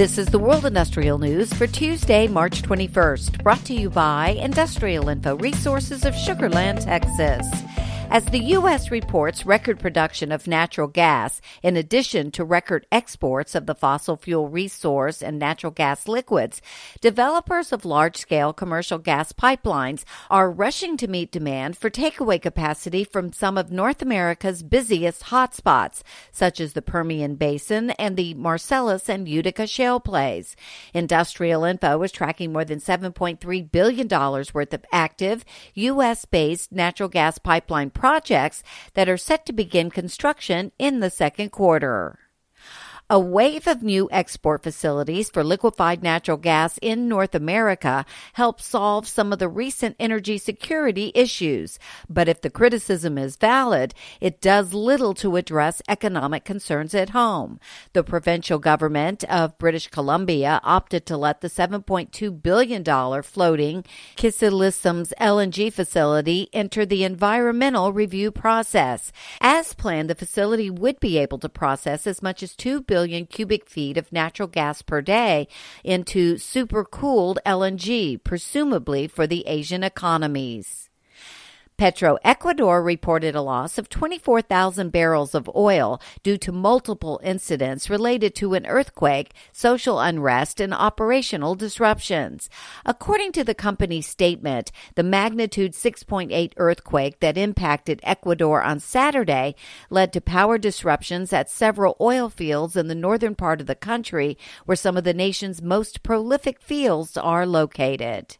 This is the World Industrial News for Tuesday, March 21st, brought to you by Industrial Info Resources of Sugarland, Texas. As the U.S. reports record production of natural gas, in addition to record exports of the fossil fuel resource and natural gas liquids, developers of large scale commercial gas pipelines are rushing to meet demand for takeaway capacity from some of North America's busiest hotspots, such as the Permian Basin and the Marcellus and Utica shale plays. Industrial Info is tracking more than $7.3 billion worth of active U.S. based natural gas pipeline projects that are set to begin construction in the second quarter. A wave of new export facilities for liquefied natural gas in North America helps solve some of the recent energy security issues. But if the criticism is valid, it does little to address economic concerns at home. The provincial government of British Columbia opted to let the $7.2 billion floating Ksitsilistsos LNG facility enter the environmental review process. As planned, the facility would be able to process as much as 2 billion billion cubic feet of natural gas per day into supercooled LNG, presumably for the Asian economies. Petroecuador reported a loss of 24,000 barrels of oil due to multiple incidents related to an earthquake, social unrest, and operational disruptions. According to the company's statement, the magnitude 6.8 earthquake that impacted Ecuador on Saturday led to power disruptions at several oil fields in the northern part of the country, where some of the nation's most prolific fields are located.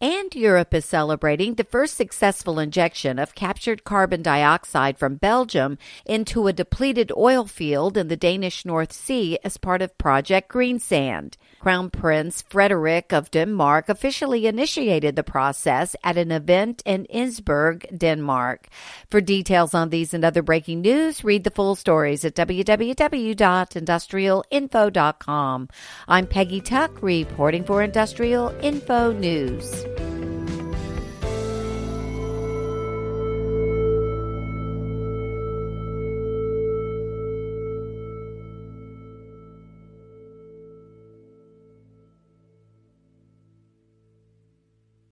And Europe is celebrating the first successful injection of captured carbon dioxide from Belgium into a depleted oil field in the Danish North Sea as part of Project Greensand. Crown Prince Frederik of Denmark officially initiated the process at an event in Esbjerg, Denmark. For details on these and other breaking news, read the full stories at www.industrialinfo.com. I'm Peggy Tuck, reporting for Industrial Info News.